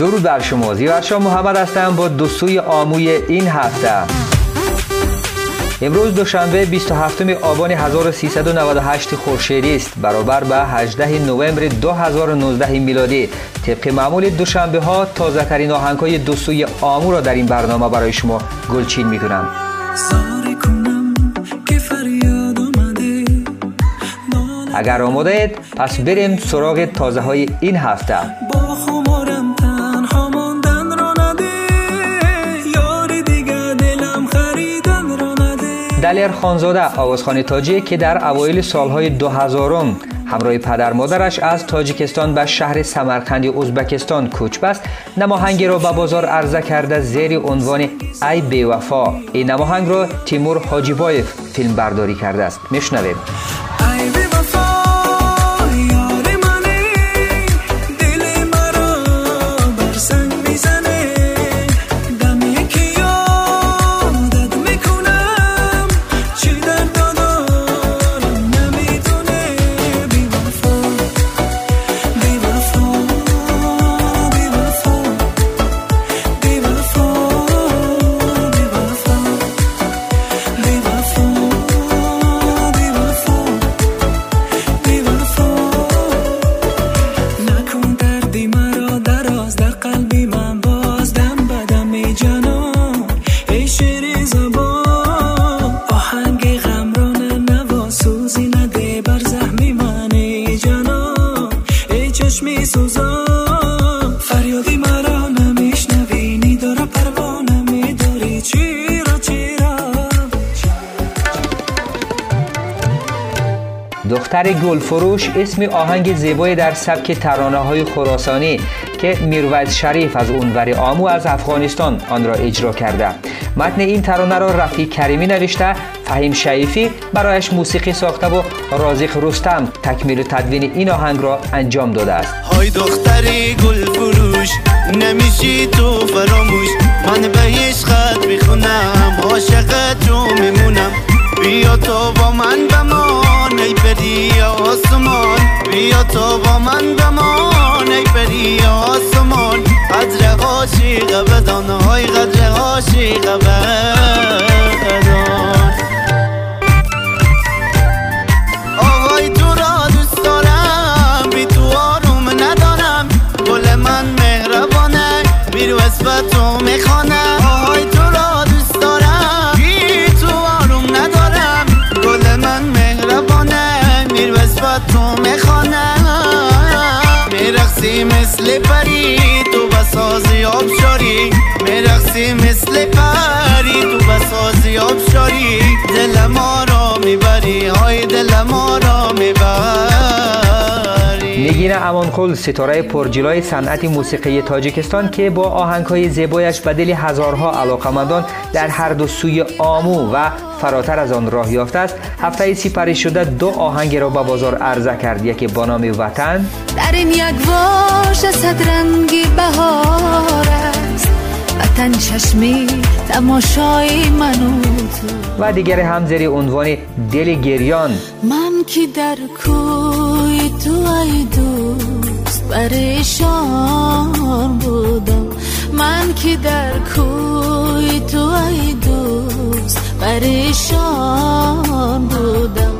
درود بر شما. زیورشا محمد هستم با دوستوی آموی این هفته. امروز دوشنبه 27 آبان 1398 خورشیدی است. برابر به 18 نوامبر 2019 میلادی. طبق معمول دوشنبه ها تازه ترین آهنگ های دوستوی آمو را در این برنامه برای شما گلچین می کنم اگر آماده اید پس بریم سراغ تازه های این هفته. دلیر خانزاده آوازخان تاجی که در اوایل سالهای 2000 همراه پدر مادرش از تاجیکستان به شهر سمرقند ازبکستان کوچ بست. نماهنگی را به بازار عرضه کرده زیر عنوان ای بیوفا. این نماهنگ را تیمور حاجیبایف فیلم برداری کرده است. میشنویم دختر گلفروش اسم آهنگ زیبای در سبک ترانه های خراسانی که میروز شریف از اونور آمو از افغانستان آن را اجرا کرده. متن این ترانه را رفی کریمی نوشته فهیم شعیفی برایش موسیقی ساخته و رازق رستم تکمیل و تدوین این آهنگ را انجام داده است. های دختری گل فروش نمیشی تو فراموش. من به عشقت می‌خونم عاشق تو میمونم. بیا تو با من بمان ای پری آسمان. بیا تو با من بمان ای پری آسمان. قدر عاشق بدان های قدر عاشق بدان. مثل پری تو بسازی آبشاری. میرخسی مثل پری تو بسازی آبشاری. ما را می‌بری های دل ما را می‌بری. نگین امانخل ستاره پرجلای صنعت موسیقی تاجیکستان که با آهنگهای زیبایش به دل هزارها علاقمندان در هر دو سوی آمو و فراتر از آن راه یافته است هفته سپری شده دو آهنگ را به بازار عرضه کرد یکی با نام وطن. در این یک واش صد رنگی بهار است وطن چشمی تماشای من و دیگر هم زیر عنوان دل گریان. من که در کوی تو ای دوست پریشان بودم. من که در کوی تو ای دوست پریشان بودم.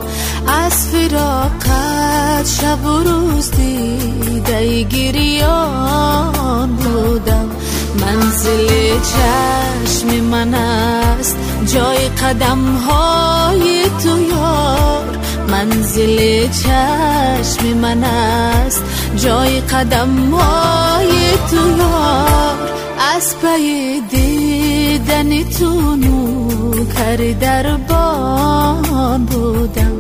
از فراقت شب و روز دیده گریان بودم. منزل چشم من است جای قدم های منزل چشم من است. جای قدم های تو یار. از پی دیدن تو نوکر در بان بودم.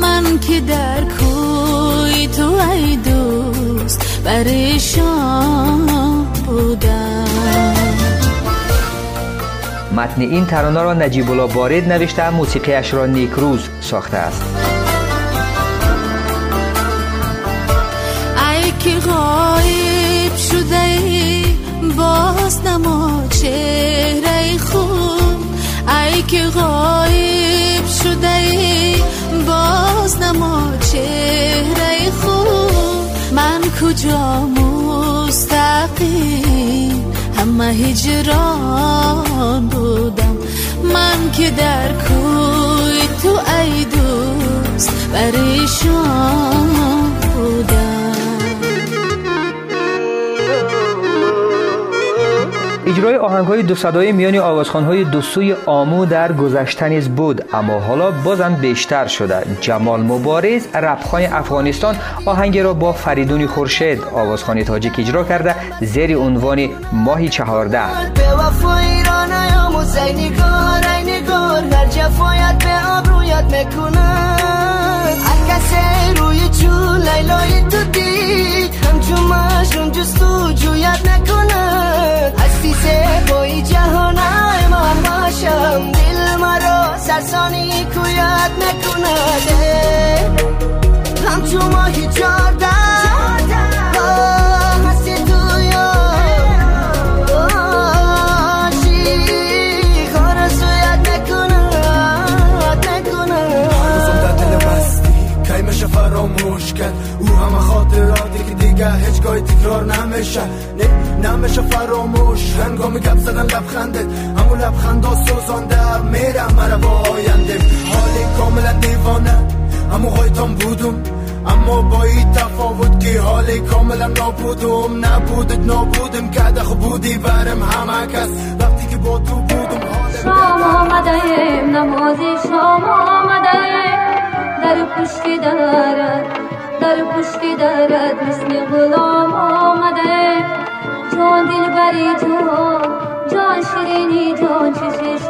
من که در کوی تو ای دوست پریشان بودم. متن این ترانه را نجیب الله بارد نوشته موسیقیش را نیکروز ساخته است. که غایب شده ای باز نما چهره خود ای که غایب شده ای باز نما چهره خود من کجا مستقیم؟ همه هجران بودم. من که در کوی تو ای دوست پریشان اجرای آهنگ های دو صدای میان آوازخان های دو سوی آمو در گذشته نیز بود. اما حالا بازم بیشتر شده. جمال مبارز رپخان افغانستان آهنگ را با فریدون خورشید آوازخان تاجیک اجرا کرده. زیر عنوان ماهی چهارده. هستی بایی جهانه من باشم. دل مرا سرسانی کویت نکنه همچون ماهی جارده فراموش کرد او همه خاطراتی که دیگه هیچگاه تکرار نمیشه نه. نمیشه فراموش. هنگام گپ زدن لبخندت. همون لبخندا سوزانده. میرم مرا با آینده. حالی کاملا دیوانه. همون هایتان بودم. اما با این تفاوت که حالی کاملا نابودم. نبودت نابودم که خب بودی برم همه کس. وقتی که با تو بودم شام آمده نمازی شام آمده در پشتی دارد در پشتی دارد. مثل غلام آمده جان دل بری جان جان شیرینی جان چشش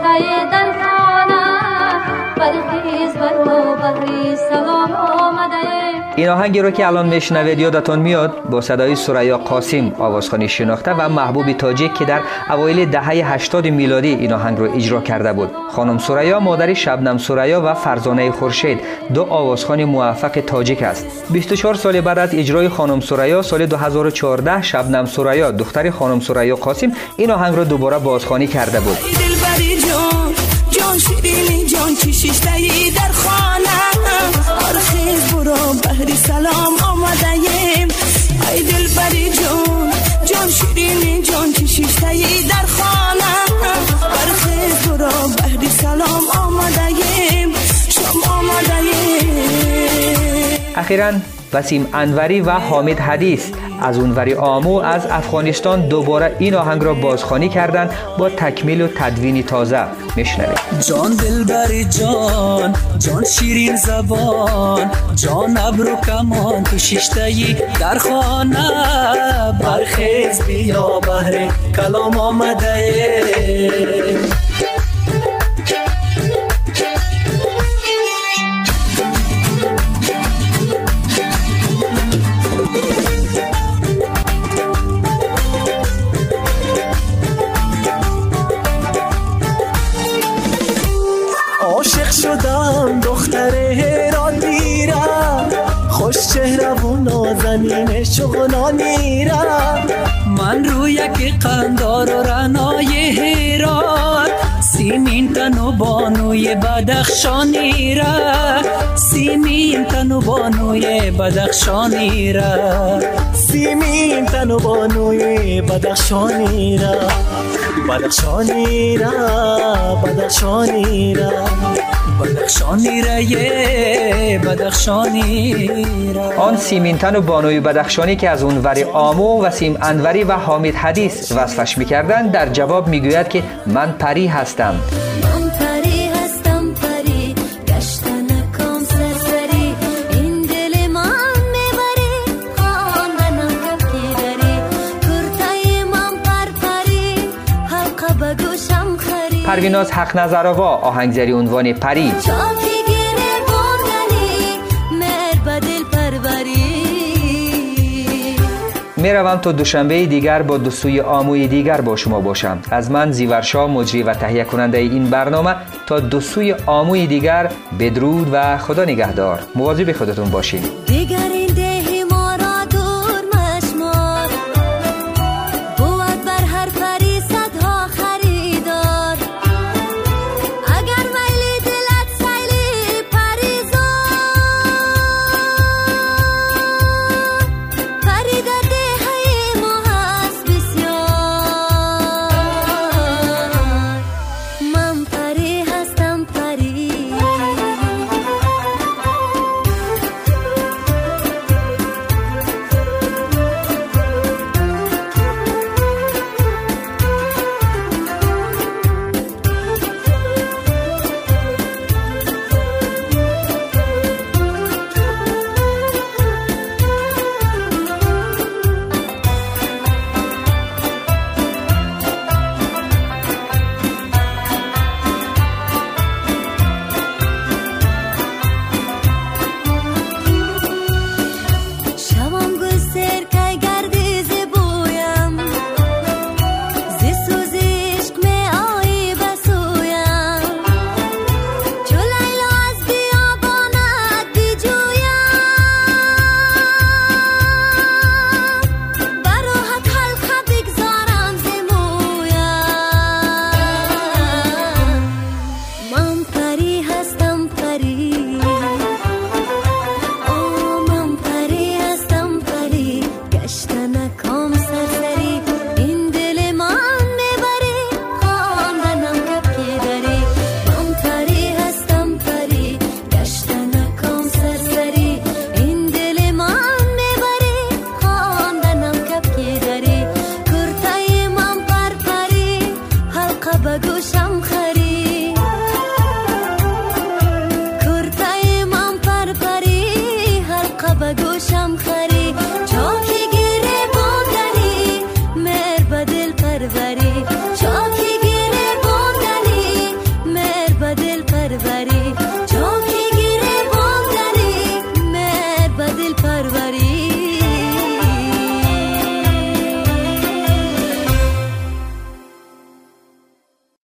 در خانه این آهنگی رو که الان میشنوید یادتون میاد؟ با صدای سریا قاسم آوازخانی شناخته و محبوب تاجیک که در اوایل دهه 80 میلادی این آهنگ رو اجرا کرده بود. خانم سریا مادر شبنم سریا و فرزانه خورشید دو آوازخان موفق تاجیک است. 24 سال بعد از اجرای خانم سریا سال 2014 شبنم سریا دختر خانم سریا قاسم این آهنگ رو دوباره بازخوانی کرده بود. جان شیرینی جان در بهری سلام آمده ایم ای دل بری جان جان شیرینی جان چشیشتهی در خانه. برخیز برا بهری سلام آمده ایم شام آمده ایم اخیرا وسیم انوری و حامد حدیث از اونوری آمو از افغانستان دوباره این آهنگ را بازخوانی کردند با تکمیل و تدوینی تازه. میشنوید جان دلبری جان جان شیرین زبان جان ابرو کمان تو ششتهی در خانه. برخیز بیا بهر کلام آمده. شغلانی رم من روی یک قندار و رنای هران سیمین تن و بانوی بدخشانی را سیمین تن و بانوی بدخشانی را سیمین تن و بانوی بدخشانی را بدخشانی را بدخشانی را بدخشانی را آن سیمینتن و بانوی بدخشانی که از اونوری آمو و سیم انوری و حامد حدیث وصفش می‌کردن در جواب می‌گوید که من پری هستم. پرویناز حق نظرآوا آهنگزری عنوان پری می‌روم تا دوشنبه دیگر با دو سوی آموی دیگر با شما باشم. از من زیورشا مجری و تهیه کننده این برنامه تا دو سوی آموی دیگر بدرود و خدا نگهدار. مواظب خودتون باشین. चमखरे जो